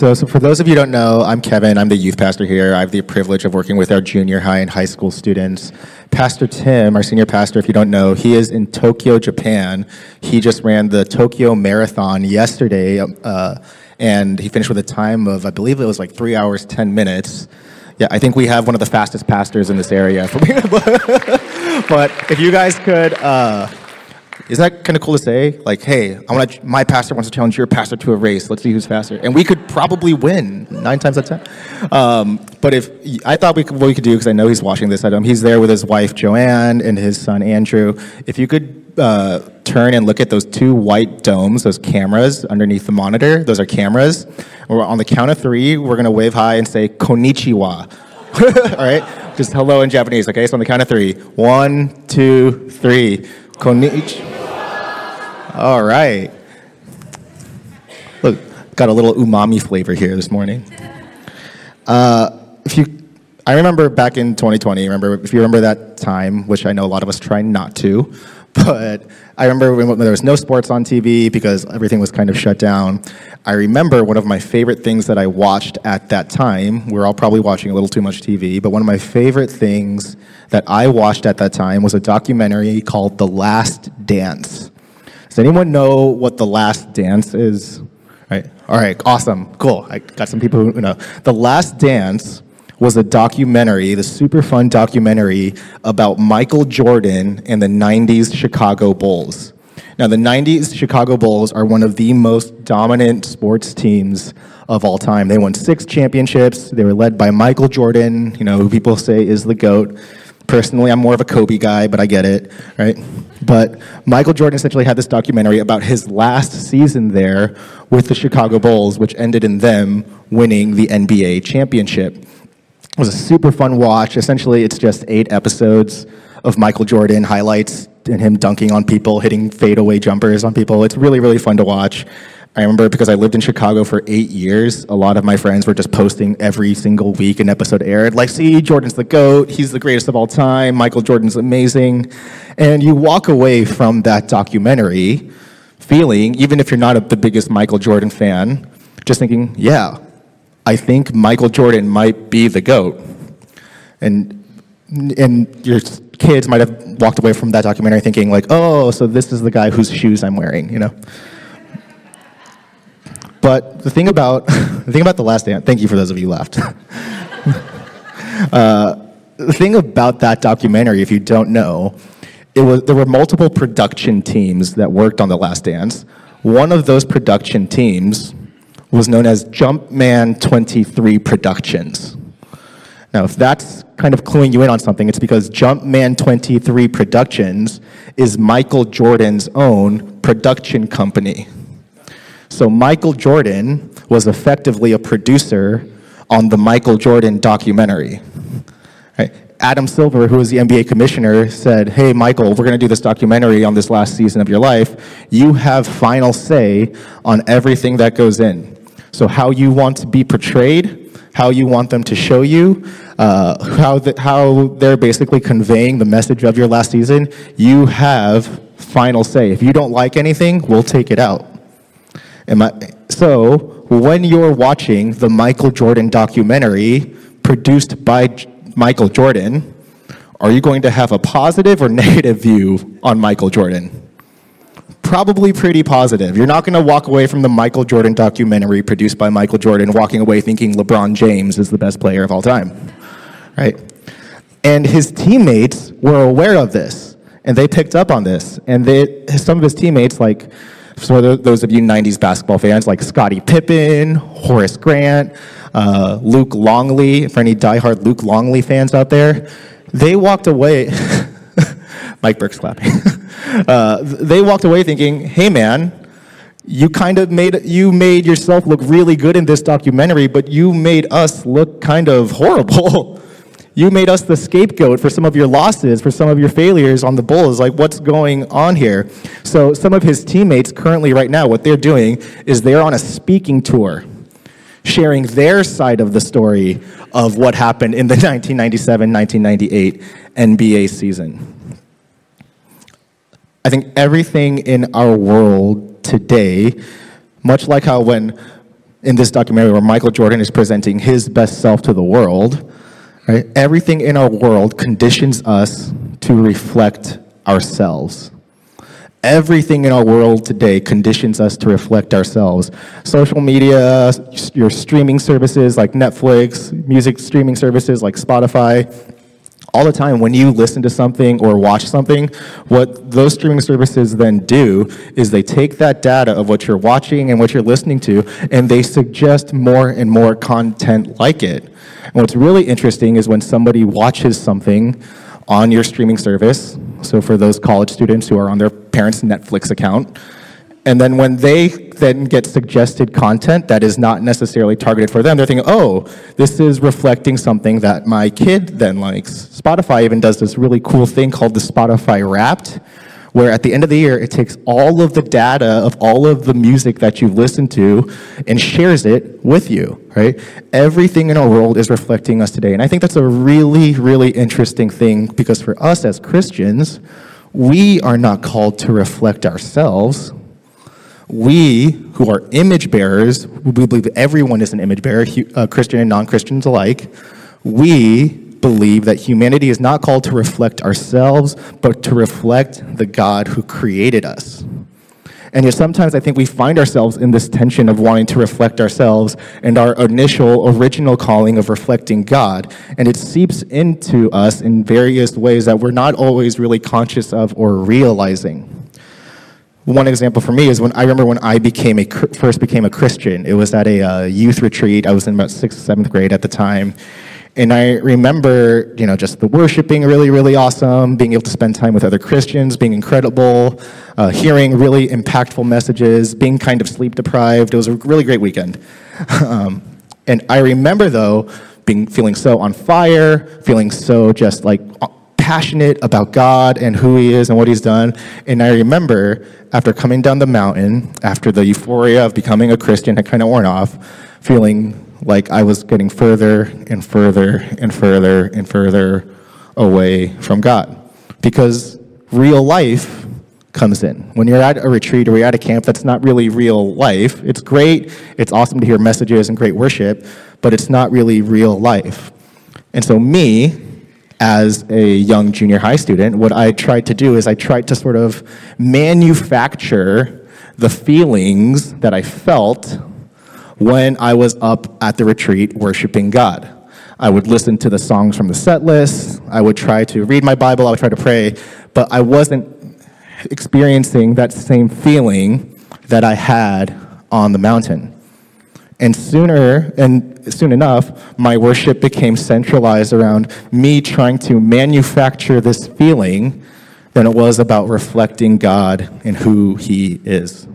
So, so for those of you who don't know, I'm Kevin. I'm the youth pastor here. I have the privilege of working with our junior high and high school students. Pastor Tim, our senior pastor, if you don't know, he is in Tokyo, Japan. He just ran the Tokyo Marathon yesterday, uh, and he finished with a time of, I believe it was like three hours, 10 minutes. Yeah, I think we have one of the fastest pastors in this area. but if you guys could, uh, isn't that kind of cool to say? Like, hey, I want my pastor wants to challenge your pastor to a race. Let's see who's faster, and we could probably win nine times out of ten. Um, but if I thought we could, what we could do, because I know he's watching this item, he's there with his wife Joanne and his son Andrew. If you could uh, turn and look at those two white domes, those cameras underneath the monitor, those are cameras. We're on the count of three. We're gonna wave high and say "Konnichiwa." All right, just hello in Japanese. Okay, so on the count of three. One, two, three. Konnichiwa. All right. Look, got a little umami flavor here this morning. Uh, if you, I remember back in 2020. Remember, if you remember that time, which I know a lot of us try not to, but I remember when there was no sports on TV because everything was kind of shut down. I remember one of my favorite things that I watched at that time. We are all probably watching a little too much TV, but one of my favorite things that I watched at that time was a documentary called The Last Dance. Does anyone know what The Last Dance is? Right. All right, awesome, cool. I got some people who know. The Last Dance was a documentary, the super fun documentary about Michael Jordan and the 90s Chicago Bulls. Now, the 90s Chicago Bulls are one of the most dominant sports teams of all time. They won six championships. They were led by Michael Jordan, you know, who people say is the GOAT. Personally, I'm more of a Kobe guy, but I get it, right? But Michael Jordan essentially had this documentary about his last season there with the Chicago Bulls, which ended in them winning the NBA championship. It was a super fun watch. Essentially, it's just eight episodes of Michael Jordan highlights and him dunking on people, hitting fadeaway jumpers on people. It's really, really fun to watch. I remember because I lived in Chicago for eight years, a lot of my friends were just posting every single week an episode aired. Like, see, Jordan's the GOAT, he's the greatest of all time, Michael Jordan's amazing. And you walk away from that documentary feeling, even if you're not a, the biggest Michael Jordan fan, just thinking, yeah, I think Michael Jordan might be the GOAT. And, and your kids might have walked away from that documentary thinking, like, oh, so this is the guy whose shoes I'm wearing, you know? But the thing about the thing about the last dance, thank you for those of you left. uh, the thing about that documentary, if you don't know, it was there were multiple production teams that worked on the Last Dance. One of those production teams was known as Jumpman 23 Productions. Now, if that's kind of cluing you in on something, it's because Jumpman 23 Productions is Michael Jordan's own production company. So Michael Jordan was effectively a producer on the Michael Jordan documentary. Adam Silver, who was the NBA commissioner, said, Hey, Michael, we're going to do this documentary on this last season of your life. You have final say on everything that goes in. So, how you want to be portrayed, how you want them to show you, uh, how, the, how they're basically conveying the message of your last season, you have final say. If you don't like anything, we'll take it out. I, so, when you're watching the Michael Jordan documentary produced by J- Michael Jordan, are you going to have a positive or negative view on Michael Jordan? Probably pretty positive. You're not going to walk away from the Michael Jordan documentary produced by Michael Jordan walking away thinking LeBron James is the best player of all time, right? And his teammates were aware of this, and they picked up on this. And they, some of his teammates, like for those of you 90s basketball fans like Scottie Pippen, Horace Grant, uh, Luke Longley, for any diehard Luke Longley fans out there, they walked away. Mike Burke's clapping. uh, they walked away thinking, hey man, you kind of made you made yourself look really good in this documentary, but you made us look kind of horrible. You made us the scapegoat for some of your losses, for some of your failures on the Bulls. Like, what's going on here? So, some of his teammates currently, right now, what they're doing is they're on a speaking tour, sharing their side of the story of what happened in the 1997 1998 NBA season. I think everything in our world today, much like how when in this documentary where Michael Jordan is presenting his best self to the world, right? Everything in our world conditions us to reflect ourselves. Everything in our world today conditions us to reflect ourselves. Social media, your streaming services like Netflix, music streaming services like Spotify, all the time when you listen to something or watch something, what those streaming services then do is they take that data of what you're watching and what you're listening to, and they suggest more and more content like it. And what's really interesting is when somebody watches something on your streaming service, so for those college students who are on their parents' Netflix account, and then when they then get suggested content that is not necessarily targeted for them, they're thinking, oh, this is reflecting something that my kid then likes. Spotify even does this really cool thing called the Spotify Wrapped, where at the end of the year, it takes all of the data of all of the music that you've listened to and shares it with you, right? Everything in our world is reflecting us today. And I think that's a really, really interesting thing because for us as Christians, we are not called to reflect ourselves we, who are image bearers, we believe everyone is an image bearer, uh, Christian and non Christians alike, we believe that humanity is not called to reflect ourselves, but to reflect the God who created us. And yet sometimes I think we find ourselves in this tension of wanting to reflect ourselves and our initial, original calling of reflecting God. And it seeps into us in various ways that we're not always really conscious of or realizing. One example for me is when I remember when I became a first became a Christian. It was at a uh, youth retreat. I was in about sixth, seventh grade at the time, and I remember, you know, just the worship being really, really awesome, being able to spend time with other Christians, being incredible, uh, hearing really impactful messages, being kind of sleep deprived. It was a really great weekend. um, and I remember though being feeling so on fire, feeling so just like passionate about God and who He is and what He's done. And I remember after coming down the mountain, after the euphoria of becoming a Christian had kind of worn off, feeling like I was getting further and further and further and further away from God. Because real life comes in. When you're at a retreat or you're at a camp, that's not really real life. It's great, it's awesome to hear messages and great worship, but it's not really real life. And so, me, as a young junior high student, what I tried to do is I tried to sort of manufacture the feelings that I felt when I was up at the retreat worshiping God. I would listen to the songs from the set list, I would try to read my Bible, I would try to pray, but I wasn't experiencing that same feeling that I had on the mountain. And sooner and soon enough, my worship became centralized around me trying to manufacture this feeling than it was about reflecting God and who He is.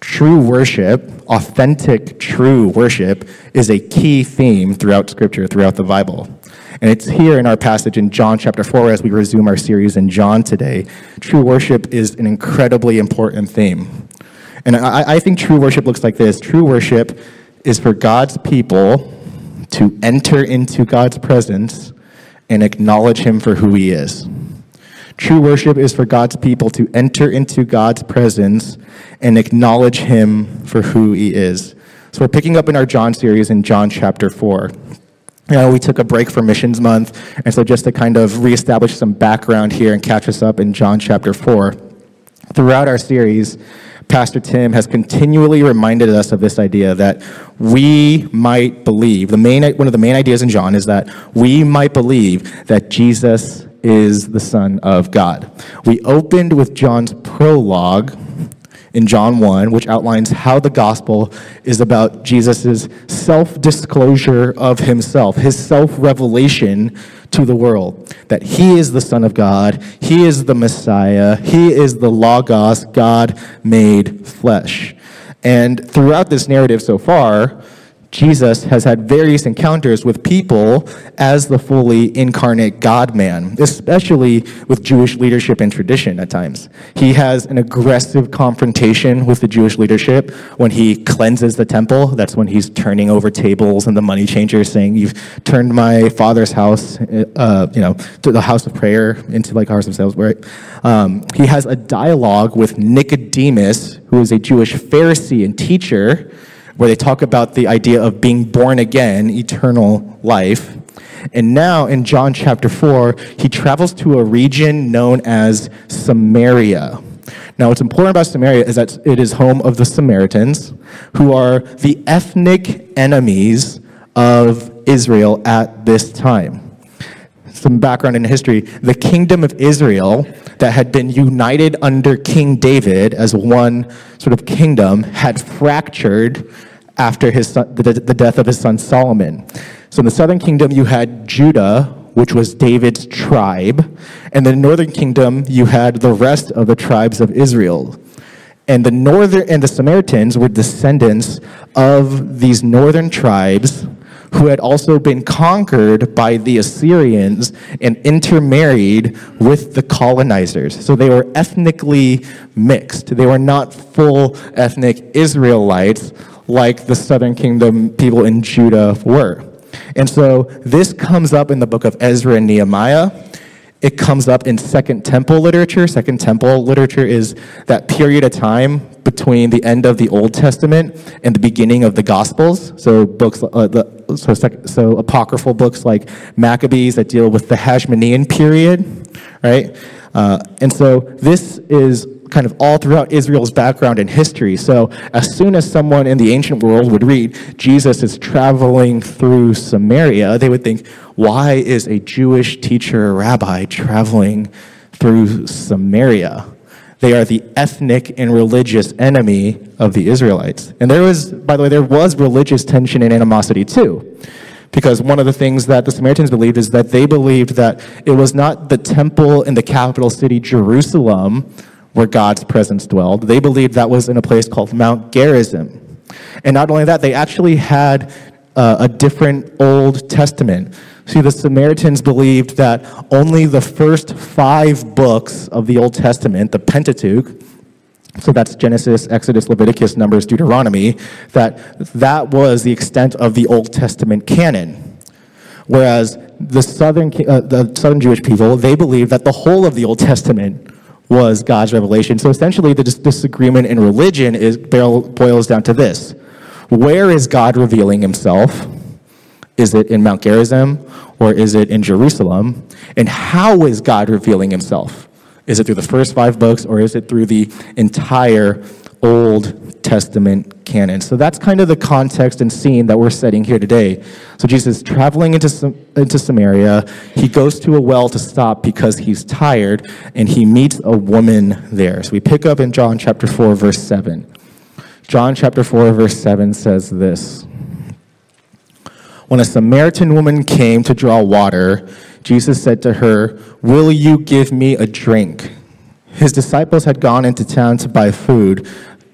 True worship, authentic, true worship, is a key theme throughout Scripture, throughout the Bible. And it's here in our passage in John chapter 4 as we resume our series in John today. True worship is an incredibly important theme. And I, I think true worship looks like this true worship is for God's people to enter into God's presence and acknowledge Him for who He is. True worship is for God's people to enter into God's presence and acknowledge Him for who He is. So we're picking up in our John series in John chapter 4. You know, we took a break for Missions Month, and so just to kind of reestablish some background here and catch us up in John chapter 4. Throughout our series, Pastor Tim has continually reminded us of this idea that we might believe. The main, one of the main ideas in John is that we might believe that Jesus is the Son of God. We opened with John's prologue in John 1, which outlines how the gospel is about Jesus' self disclosure of himself, his self revelation to the world that he is the Son of God, he is the Messiah, he is the Logos, God made flesh. And throughout this narrative so far, Jesus has had various encounters with people as the fully incarnate God man, especially with Jewish leadership and tradition at times. He has an aggressive confrontation with the Jewish leadership when he cleanses the temple. That's when he's turning over tables and the money changers saying, You've turned my father's house, uh, you know, to the house of prayer into like house of sales, right? Um, he has a dialogue with Nicodemus, who is a Jewish Pharisee and teacher where they talk about the idea of being born again, eternal life. And now in John chapter 4, he travels to a region known as Samaria. Now, what's important about Samaria is that it is home of the Samaritans, who are the ethnic enemies of Israel at this time. Some background in history the kingdom of Israel, that had been united under King David as one sort of kingdom, had fractured after his son, the, the death of his son Solomon. So in the southern kingdom, you had Judah, which was David's tribe. And the northern kingdom, you had the rest of the tribes of Israel. And the northern and the Samaritans were descendants of these northern tribes who had also been conquered by the Assyrians and intermarried with the colonizers. So they were ethnically mixed. They were not full ethnic Israelites like the southern kingdom people in Judah were. And so this comes up in the book of Ezra and Nehemiah. It comes up in Second Temple literature. Second Temple literature is that period of time between the end of the Old Testament and the beginning of the Gospels. So books, uh, the, so, so apocryphal books like Maccabees that deal with the Hasmonean period, right? Uh, and so this is kind of all throughout Israel's background and history. So as soon as someone in the ancient world would read Jesus is traveling through Samaria, they would think, why is a Jewish teacher rabbi traveling through Samaria? They are the ethnic and religious enemy of the Israelites. And there was, by the way, there was religious tension and animosity too. Because one of the things that the Samaritans believed is that they believed that it was not the temple in the capital city, Jerusalem, where God's presence dwelled. They believed that was in a place called Mount Gerizim. And not only that, they actually had uh, a different Old Testament. See, the Samaritans believed that only the first five books of the Old Testament, the Pentateuch, so that's Genesis, Exodus, Leviticus, Numbers, Deuteronomy, that that was the extent of the Old Testament canon. Whereas the southern, uh, the southern Jewish people, they believed that the whole of the Old Testament was God's revelation. So essentially, the disagreement in religion is boils down to this: Where is God revealing Himself? Is it in Mount Gerizim or is it in Jerusalem? And how is God revealing Himself? Is it through the first five books or is it through the entire Old Testament canon. So that's kind of the context and scene that we're setting here today. So Jesus is traveling into, into Samaria. He goes to a well to stop because he's tired, and he meets a woman there. So we pick up in John chapter 4, verse 7. John chapter 4, verse 7 says this When a Samaritan woman came to draw water, Jesus said to her, Will you give me a drink? His disciples had gone into town to buy food.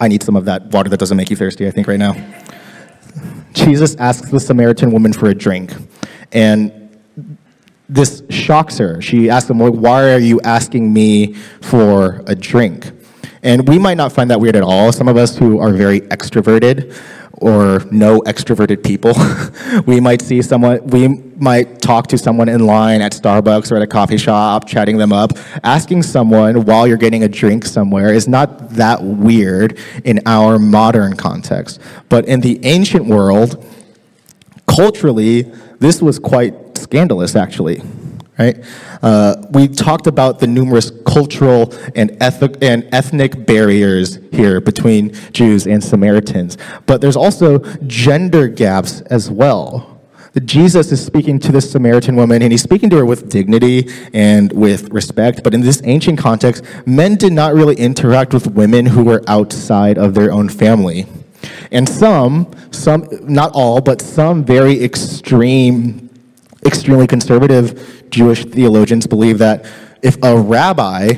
I need some of that water that doesn't make you thirsty, I think, right now. Jesus asks the Samaritan woman for a drink. And this shocks her. She asks him, Why are you asking me for a drink? And we might not find that weird at all. Some of us who are very extroverted, or no extroverted people. we might see someone, we might talk to someone in line at Starbucks or at a coffee shop, chatting them up. Asking someone while you're getting a drink somewhere is not that weird in our modern context. But in the ancient world, culturally, this was quite scandalous, actually right? Uh, we talked about the numerous cultural and, eth- and ethnic barriers here between Jews and Samaritans, but there's also gender gaps as well. Jesus is speaking to this Samaritan woman, and he's speaking to her with dignity and with respect. But in this ancient context, men did not really interact with women who were outside of their own family. And some, some, not all, but some very extreme, extremely conservative Jewish theologians believe that if a rabbi,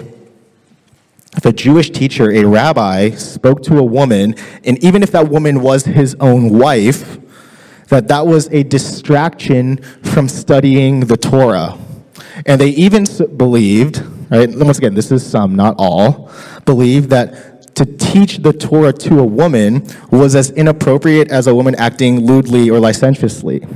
if a Jewish teacher, a rabbi, spoke to a woman, and even if that woman was his own wife, that that was a distraction from studying the Torah. And they even believed, right, once again, this is some, not all, believed that to teach the Torah to a woman was as inappropriate as a woman acting lewdly or licentiously.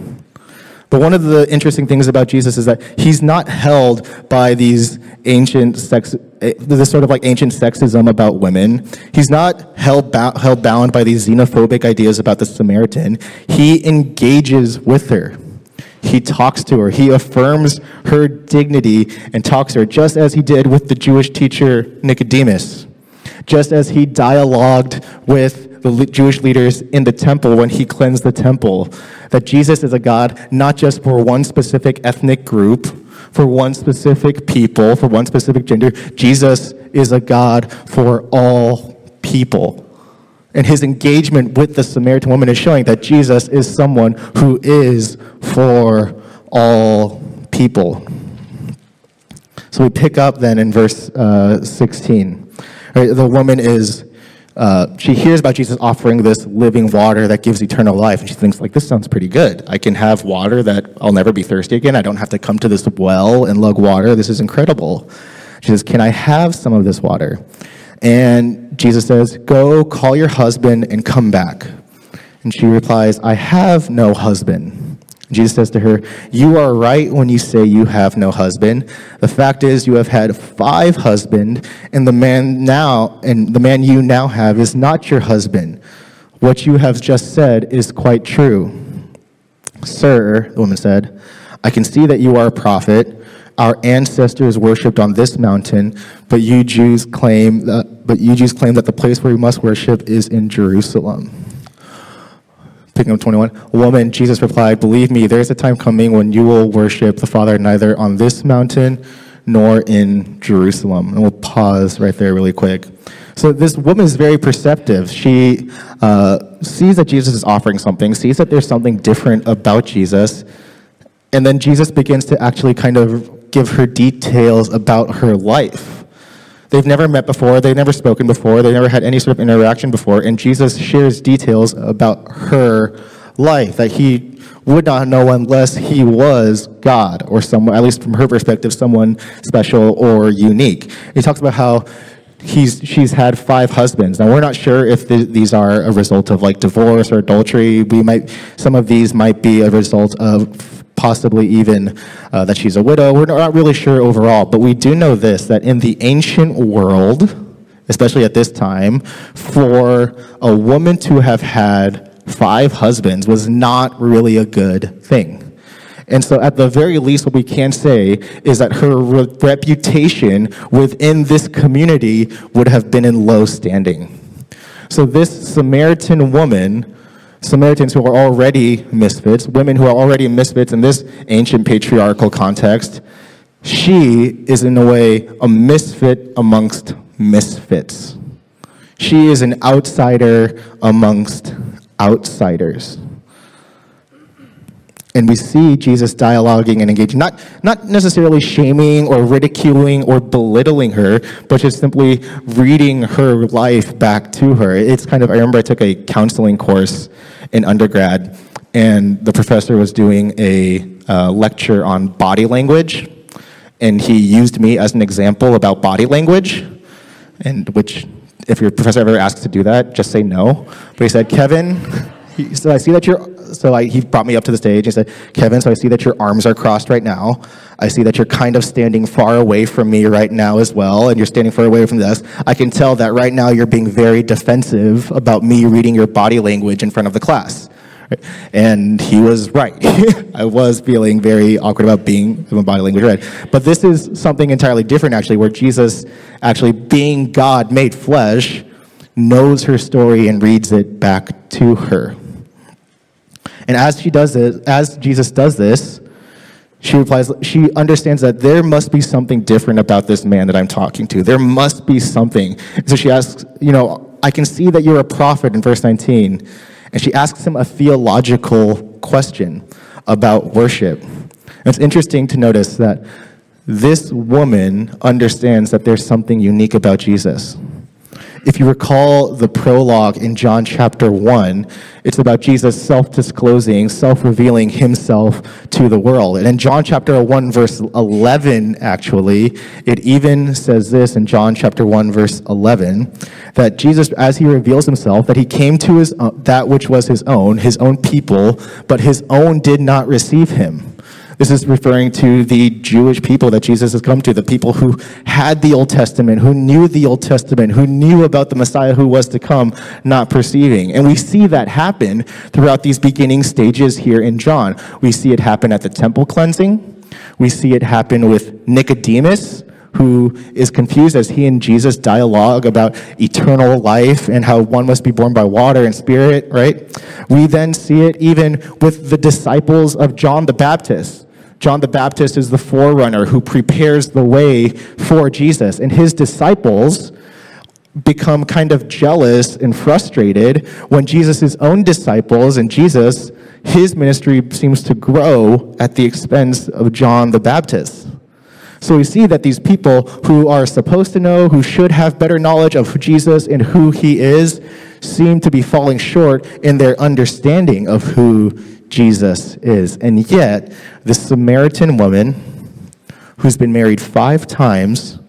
But one of the interesting things about Jesus is that he's not held by these ancient sex, eh, this sort of like ancient sexism about women. He's not held, held bound by these xenophobic ideas about the Samaritan. He engages with her. He talks to her. He affirms her dignity and talks to her, just as he did with the Jewish teacher Nicodemus, just as he dialogued with the Jewish leaders in the temple when he cleansed the temple. That Jesus is a God not just for one specific ethnic group, for one specific people, for one specific gender. Jesus is a God for all people. And his engagement with the Samaritan woman is showing that Jesus is someone who is for all people. So we pick up then in verse uh, 16. Right, the woman is uh, she hears about Jesus offering this living water that gives eternal life, and she thinks, like, this sounds pretty good. I can have water that I'll never be thirsty again. I don't have to come to this well and lug water. This is incredible. She says, Can I have some of this water? And Jesus says, Go call your husband and come back. And she replies, I have no husband. Jesus says to her, You are right when you say you have no husband. The fact is, you have had five husbands, and the man now, and the man you now have is not your husband. What you have just said is quite true. Sir, the woman said, I can see that you are a prophet. Our ancestors worshipped on this mountain, but you Jews claim that, but you Jews claim that the place where we must worship is in Jerusalem. Picking up 21. Woman, Jesus replied, Believe me, there is a time coming when you will worship the Father neither on this mountain nor in Jerusalem. And we'll pause right there really quick. So this woman is very perceptive. She uh, sees that Jesus is offering something, sees that there's something different about Jesus, and then Jesus begins to actually kind of give her details about her life. They've never met before, they've never spoken before, they've never had any sort of interaction before, and Jesus shares details about her life that he would not know unless he was God, or someone, at least from her perspective, someone special or unique. He talks about how he's she's had five husbands. Now we're not sure if th- these are a result of like divorce or adultery. We might some of these might be a result of possibly even uh, that she's a widow. We're not really sure overall, but we do know this that in the ancient world, especially at this time, for a woman to have had five husbands was not really a good thing. And so, at the very least, what we can say is that her re- reputation within this community would have been in low standing. So, this Samaritan woman Samaritans who are already misfits, women who are already misfits in this ancient patriarchal context, she is in a way a misfit amongst misfits. She is an outsider amongst outsiders. And we see Jesus dialoguing and engaging, not, not necessarily shaming or ridiculing or belittling her, but just simply reading her life back to her. It's kind of, I remember I took a counseling course in undergrad, and the professor was doing a uh, lecture on body language, and he used me as an example about body language, and which, if your professor ever asks to do that, just say no. But he said, Kevin, so I see that you're, so I, he brought me up to the stage and said, Kevin, so I see that your arms are crossed right now. I see that you're kind of standing far away from me right now as well, and you're standing far away from this. I can tell that right now you're being very defensive about me reading your body language in front of the class. And he was right. I was feeling very awkward about being my body language read. But this is something entirely different, actually, where Jesus, actually being God made flesh, knows her story and reads it back to her. And as she does this, as Jesus does this, she replies, she understands that there must be something different about this man that I'm talking to. There must be something. So she asks, you know, I can see that you're a prophet in verse 19. And she asks him a theological question about worship. It's interesting to notice that this woman understands that there's something unique about Jesus. If you recall the prologue in John chapter 1, it's about Jesus self disclosing, self revealing himself to the world. And in John chapter 1, verse 11, actually, it even says this in John chapter 1, verse 11, that Jesus, as he reveals himself, that he came to his, uh, that which was his own, his own people, but his own did not receive him. This is referring to the Jewish people that Jesus has come to, the people who had the Old Testament, who knew the Old Testament, who knew about the Messiah who was to come, not perceiving. And we see that happen throughout these beginning stages here in John. We see it happen at the temple cleansing. We see it happen with Nicodemus, who is confused as he and Jesus dialogue about eternal life and how one must be born by water and spirit, right? We then see it even with the disciples of John the Baptist. John the Baptist is the forerunner who prepares the way for Jesus. And his disciples become kind of jealous and frustrated when Jesus' own disciples and Jesus, his ministry seems to grow at the expense of John the Baptist. So we see that these people who are supposed to know, who should have better knowledge of Jesus and who he is, seem to be falling short in their understanding of who Jesus is. And yet, the Samaritan woman who's been married five times,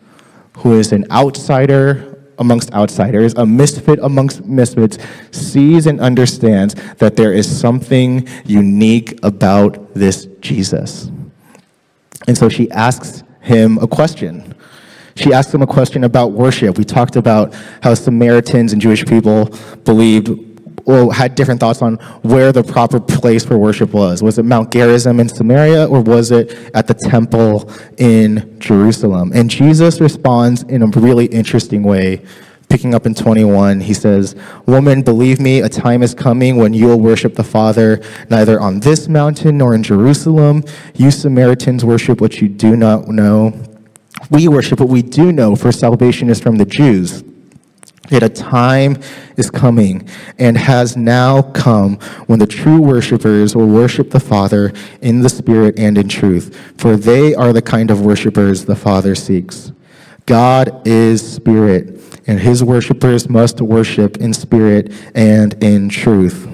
who is an outsider amongst outsiders, a misfit amongst misfits, sees and understands that there is something unique about this Jesus. And so she asks him a question. She asked him a question about worship. We talked about how Samaritans and Jewish people believed or had different thoughts on where the proper place for worship was. Was it Mount Gerizim in Samaria or was it at the temple in Jerusalem? And Jesus responds in a really interesting way. Picking up in 21, he says, Woman, believe me, a time is coming when you will worship the Father neither on this mountain nor in Jerusalem. You Samaritans worship what you do not know. We worship what we do know, for salvation is from the Jews. Yet a time is coming and has now come when the true worshipers will worship the Father in the Spirit and in truth, for they are the kind of worshipers the Father seeks. God is Spirit, and his worshipers must worship in spirit and in truth.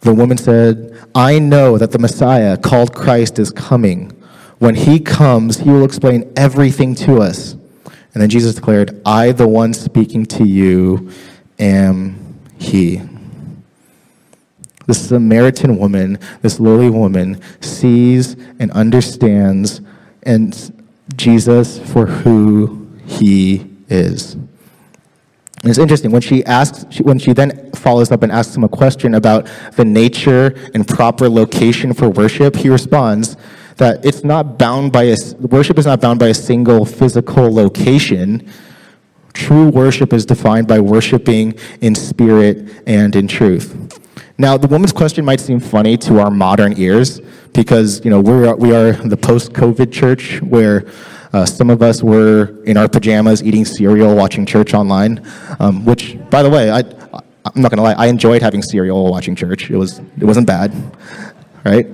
The woman said, I know that the Messiah, called Christ, is coming. When he comes, he will explain everything to us. And then Jesus declared, I, the one speaking to you, am he. The Samaritan woman, this lowly woman, sees and understands and Jesus for who he is. It's interesting when she asks, when she then follows up and asks him a question about the nature and proper location for worship, he responds, that it's not bound by a, worship is not bound by a single physical location. True worship is defined by worshiping in spirit and in truth. Now, the woman's question might seem funny to our modern ears because, you know, we're, we are the post-COVID church where uh, some of us were in our pajamas eating cereal, watching church online, um, which, by the way, I, I'm not going to lie, I enjoyed having cereal while watching church. It, was, it wasn't bad, right?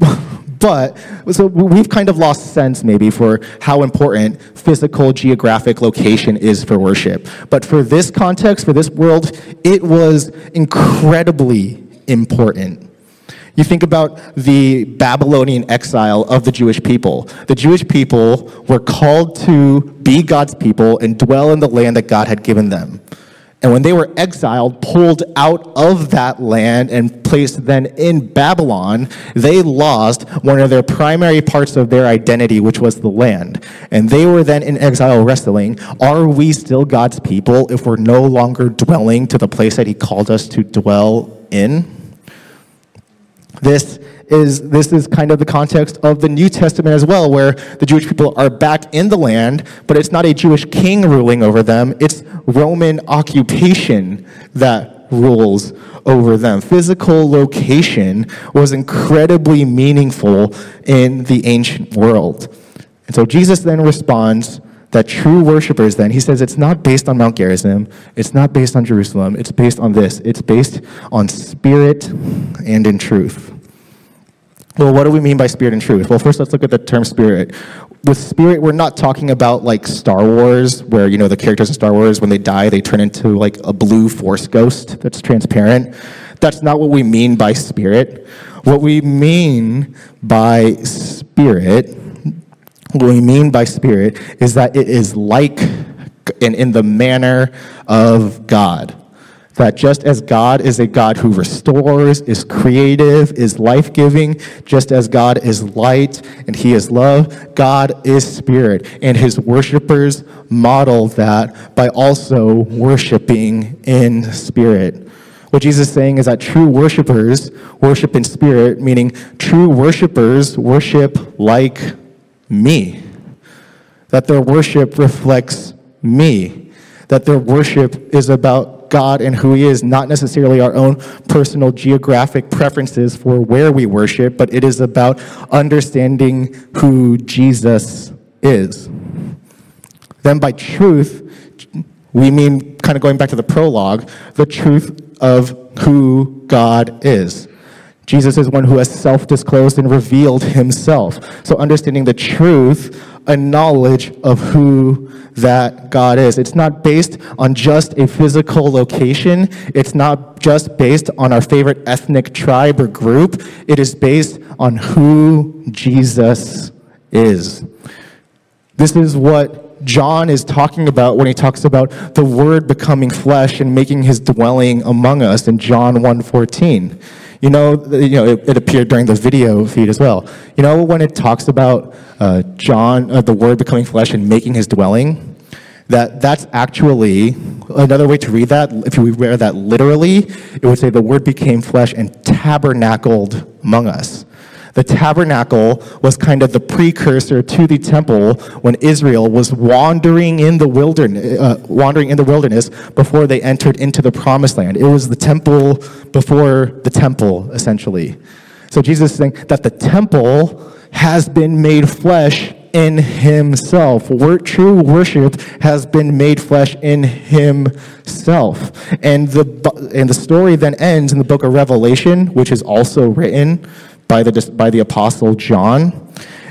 But so we've kind of lost sense maybe for how important physical geographic location is for worship. But for this context, for this world, it was incredibly important. You think about the Babylonian exile of the Jewish people. The Jewish people were called to be God's people and dwell in the land that God had given them. And when they were exiled, pulled out of that land, and placed then in Babylon, they lost one of their primary parts of their identity, which was the land. And they were then in exile wrestling. Are we still God's people if we're no longer dwelling to the place that He called us to dwell in? This is this is kind of the context of the New Testament as well, where the Jewish people are back in the land, but it's not a Jewish king ruling over them, it's Roman occupation that rules over them. Physical location was incredibly meaningful in the ancient world. And so Jesus then responds that true worshipers then, he says it's not based on Mount Gerizim, it's not based on Jerusalem, it's based on this. It's based on spirit and in truth. Well, what do we mean by spirit and truth? Well, first let's look at the term spirit. With spirit, we're not talking about like Star Wars, where you know the characters in Star Wars, when they die, they turn into like a blue force ghost that's transparent. That's not what we mean by spirit. What we mean by spirit, what we mean by spirit is that it is like and in the manner of God that just as God is a God who restores, is creative, is life giving, just as God is light and He is love, God is spirit. And His worshipers model that by also worshiping in spirit. What Jesus is saying is that true worshipers worship in spirit, meaning true worshipers worship like me. That their worship reflects me. That their worship is about God and who He is, not necessarily our own personal geographic preferences for where we worship, but it is about understanding who Jesus is. Then by truth, we mean, kind of going back to the prologue, the truth of who God is. Jesus is one who has self disclosed and revealed himself. So, understanding the truth, a knowledge of who that God is. It's not based on just a physical location, it's not just based on our favorite ethnic tribe or group. It is based on who Jesus is. This is what John is talking about when he talks about the word becoming flesh and making his dwelling among us in John 1:14. You know, you know, it, it, appeared during the video feed as well. You know, when it talks about uh, John, uh, the Word becoming flesh and making His dwelling, that that's actually another way to read that. If we read that literally, it would say the Word became flesh and tabernacled among us. The tabernacle was kind of the precursor to the temple when Israel was wandering in the wilderness, uh, wandering in the wilderness before they entered into the promised land. It was the temple before the temple, essentially. So Jesus is saying that the temple has been made flesh in himself. true worship has been made flesh in himself. And the, and the story then ends in the book of Revelation, which is also written by the, by the Apostle John.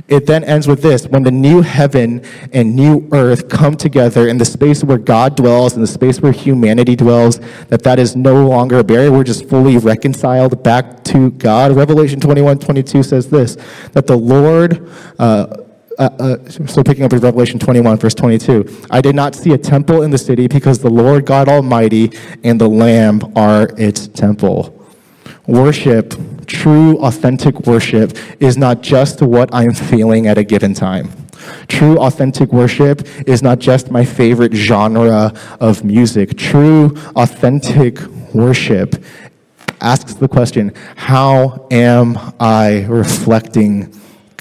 It then ends with this when the new heaven and new earth come together in the space where God dwells, in the space where humanity dwells, that that is no longer a barrier. We're just fully reconciled back to God. Revelation 21 22 says this that the Lord, uh, uh, uh, so picking up with Revelation 21, verse 22, I did not see a temple in the city because the Lord God Almighty and the Lamb are its temple. Worship True, authentic worship is not just what I'm feeling at a given time. True, authentic worship is not just my favorite genre of music. True, authentic worship asks the question how am I reflecting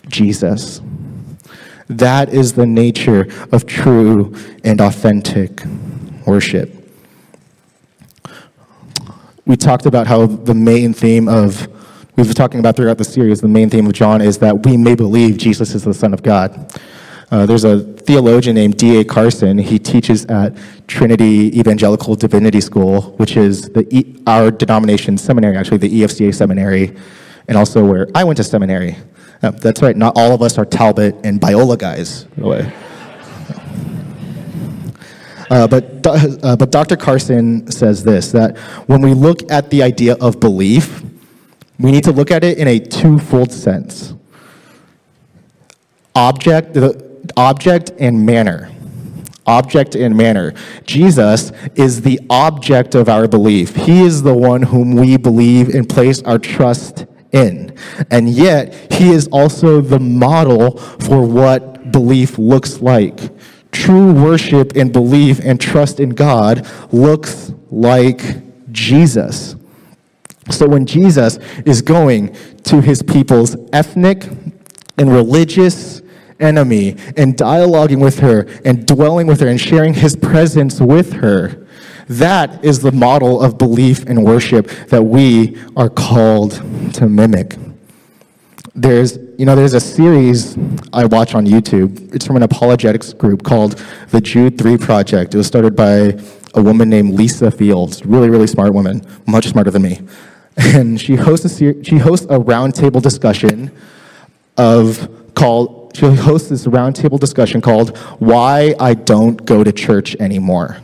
Jesus? That is the nature of true and authentic worship. We talked about how the main theme of we've been talking about throughout the series, the main theme of John is that we may believe Jesus is the Son of God. Uh, there's a theologian named D.A. Carson. He teaches at Trinity Evangelical Divinity School, which is the e- our denomination seminary, actually, the EFCA seminary, and also where I went to seminary. Uh, that's right, not all of us are Talbot and Biola guys, way. Uh, but, uh, but Dr. Carson says this that when we look at the idea of belief, we need to look at it in a twofold sense object, the object and manner. object and manner. Jesus is the object of our belief. He is the one whom we believe and place our trust in. And yet, he is also the model for what belief looks like. True worship and belief and trust in God looks like Jesus. So when Jesus is going to his people's ethnic and religious enemy and dialoguing with her and dwelling with her and sharing his presence with her. That is the model of belief and worship that we are called to mimic. There's, you know, there's a series I watch on YouTube. It's from an apologetics group called the Jude 3 Project. It was started by a woman named Lisa Fields, really, really smart woman, much smarter than me. And she hosts a, ser- she hosts a roundtable discussion of called she hosts this roundtable discussion called Why I Don't Go to Church Anymore.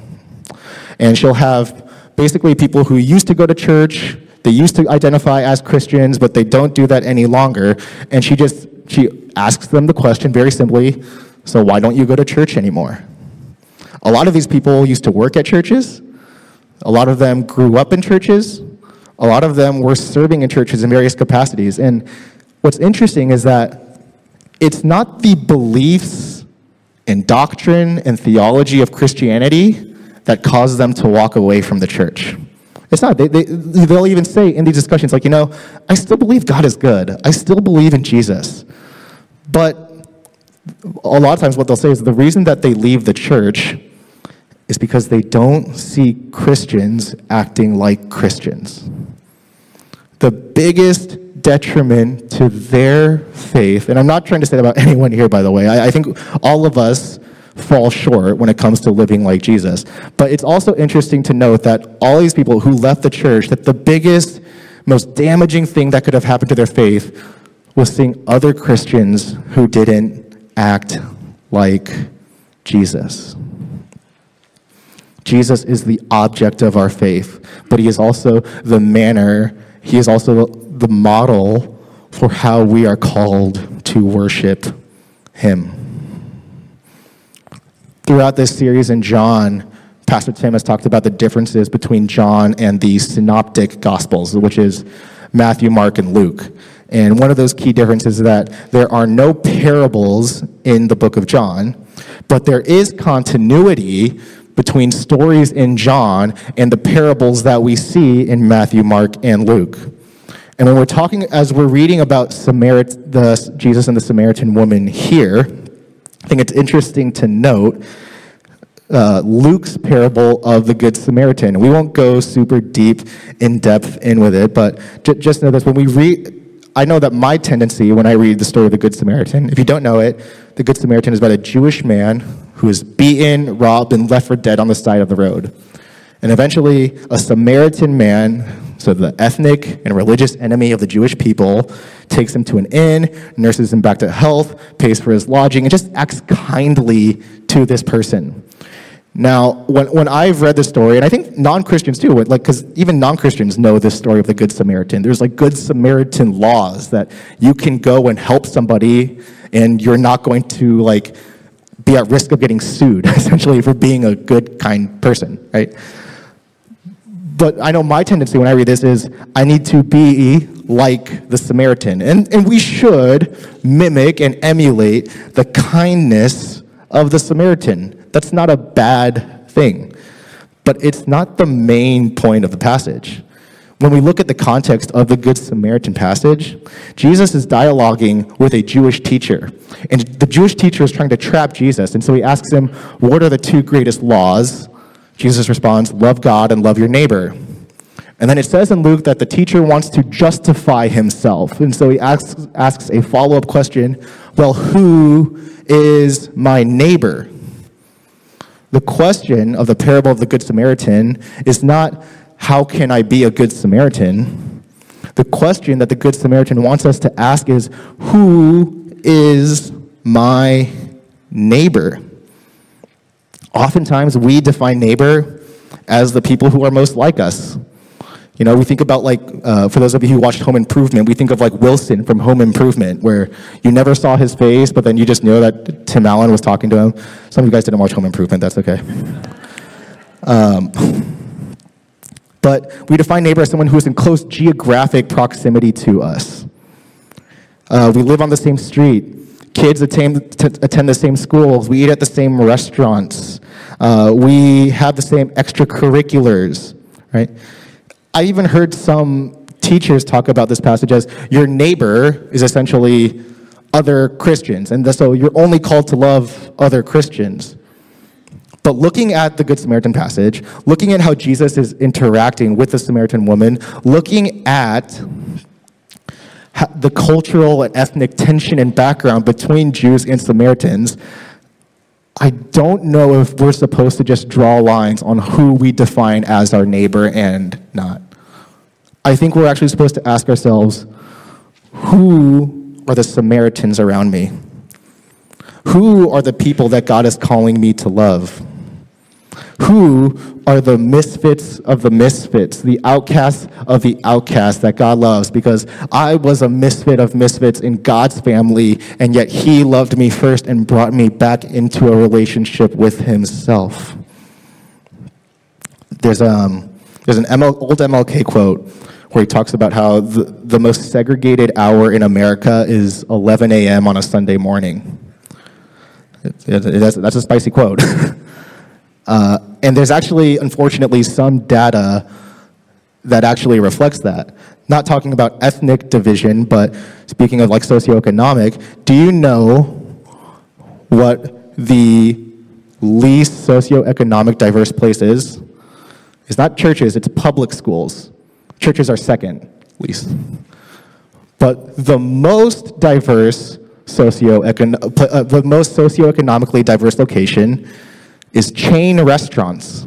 And she'll have basically people who used to go to church, they used to identify as Christians, but they don't do that any longer. And she just she asks them the question very simply, so why don't you go to church anymore? A lot of these people used to work at churches. A lot of them grew up in churches. A lot of them were serving in churches in various capacities. And what's interesting is that it's not the beliefs and doctrine and theology of Christianity that cause them to walk away from the church. It's not. They, they, they'll even say in these discussions, like, you know, I still believe God is good. I still believe in Jesus. But a lot of times what they'll say is the reason that they leave the church is because they don't see Christians acting like Christians. The biggest detriment to their faith, and I'm not trying to say that about anyone here, by the way. I, I think all of us fall short when it comes to living like Jesus. But it's also interesting to note that all these people who left the church, that the biggest, most damaging thing that could have happened to their faith was seeing other Christians who didn't act like Jesus. Jesus is the object of our faith, but he is also the manner, he is also the model for how we are called to worship Him. Throughout this series in John, Pastor Tim has talked about the differences between John and the synoptic gospels, which is Matthew, Mark, and Luke. And one of those key differences is that there are no parables in the book of John, but there is continuity between stories in John and the parables that we see in Matthew, Mark, and Luke. And when we're talking, as we're reading about Samarit, the, Jesus and the Samaritan woman here, I think it's interesting to note uh, Luke's parable of the Good Samaritan. We won't go super deep, in depth in with it, but j- just know this when we read, I know that my tendency when I read the story of the Good Samaritan, if you don't know it, the Good Samaritan is about a Jewish man who is beaten, robbed, and left for dead on the side of the road. And eventually, a Samaritan man so the ethnic and religious enemy of the Jewish people takes him to an inn, nurses him back to health, pays for his lodging, and just acts kindly to this person. Now, when, when I've read this story, and I think non-Christians too, like because even non-Christians know this story of the Good Samaritan. There's like Good Samaritan laws that you can go and help somebody, and you're not going to like be at risk of getting sued essentially for being a good, kind person, right? But I know my tendency when I read this is I need to be like the Samaritan. And, and we should mimic and emulate the kindness of the Samaritan. That's not a bad thing. But it's not the main point of the passage. When we look at the context of the Good Samaritan passage, Jesus is dialoguing with a Jewish teacher. And the Jewish teacher is trying to trap Jesus. And so he asks him, What are the two greatest laws Jesus responds, Love God and love your neighbor. And then it says in Luke that the teacher wants to justify himself. And so he asks, asks a follow up question Well, who is my neighbor? The question of the parable of the Good Samaritan is not, How can I be a good Samaritan? The question that the Good Samaritan wants us to ask is, Who is my neighbor? Oftentimes, we define neighbor as the people who are most like us. You know, we think about like, uh, for those of you who watched Home Improvement, we think of like Wilson from Home Improvement, where you never saw his face, but then you just know that Tim Allen was talking to him. Some of you guys didn't watch Home Improvement, that's okay. Um, but we define neighbor as someone who is in close geographic proximity to us. Uh, we live on the same street. Kids attend, attend the same schools. We eat at the same restaurants. Uh, we have the same extracurriculars, right? I even heard some teachers talk about this passage as your neighbor is essentially other Christians, and so you're only called to love other Christians. But looking at the Good Samaritan passage, looking at how Jesus is interacting with the Samaritan woman, looking at the cultural and ethnic tension and background between Jews and Samaritans, I don't know if we're supposed to just draw lines on who we define as our neighbor and not. I think we're actually supposed to ask ourselves who are the Samaritans around me? Who are the people that God is calling me to love? Who are the misfits of the misfits, the outcasts of the outcasts that God loves? Because I was a misfit of misfits in God's family, and yet He loved me first and brought me back into a relationship with Himself. There's, um, there's an ML, old MLK quote where he talks about how the, the most segregated hour in America is 11 a.m. on a Sunday morning. It, it, that's, that's a spicy quote. Uh, and there's actually, unfortunately, some data that actually reflects that. Not talking about ethnic division, but speaking of like socioeconomic, do you know what the least socioeconomic diverse place is? It's not churches, it's public schools. Churches are second least. But the most diverse socioecon- uh, the most socioeconomically diverse location is chain restaurants.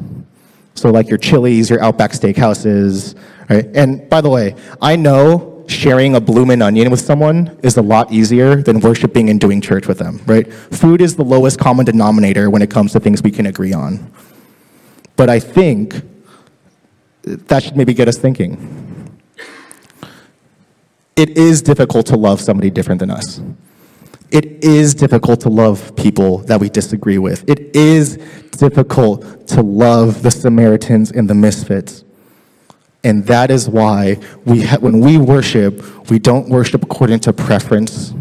So, like your Chili's, your Outback Steakhouses, right? And by the way, I know sharing a bloomin' onion with someone is a lot easier than worshiping and doing church with them, right? Food is the lowest common denominator when it comes to things we can agree on. But I think that should maybe get us thinking. It is difficult to love somebody different than us. It is difficult to love people that we disagree with. It is difficult to love the Samaritans and the misfits. And that is why we ha- when we worship, we don't worship according to preference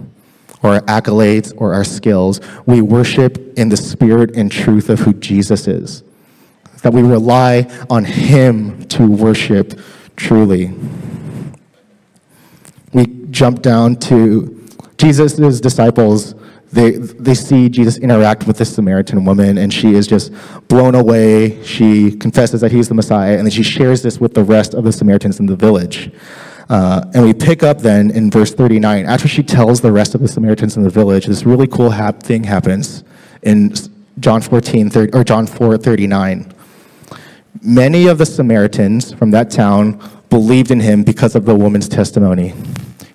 or our accolades or our skills. We worship in the spirit and truth of who Jesus is. That we rely on Him to worship truly. We jump down to Jesus' disciples, they, they see Jesus interact with this Samaritan woman, and she is just blown away. She confesses that he's the Messiah, and then she shares this with the rest of the Samaritans in the village. Uh, and we pick up then in verse 39. After she tells the rest of the Samaritans in the village, this really cool hap- thing happens in John 14, 30, or John 4, 39. Many of the Samaritans from that town believed in him because of the woman's testimony.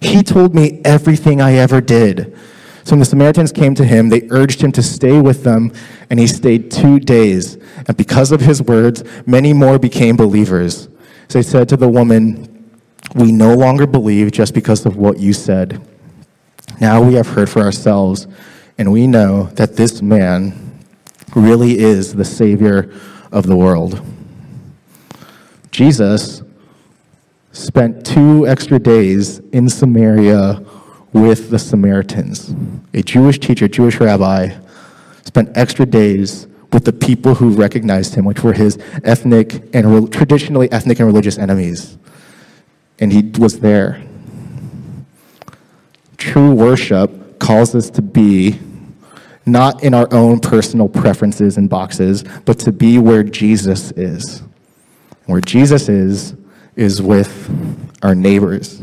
He told me everything I ever did. So when the Samaritans came to him, they urged him to stay with them, and he stayed two days. And because of his words, many more became believers. So said to the woman, We no longer believe just because of what you said. Now we have heard for ourselves, and we know that this man really is the Savior of the world. Jesus spent two extra days in Samaria with the Samaritans. A Jewish teacher, Jewish rabbi, spent extra days with the people who recognized him, which were his ethnic and re- traditionally ethnic and religious enemies. And he was there. True worship calls us to be not in our own personal preferences and boxes, but to be where Jesus is. Where Jesus is, is with our neighbors.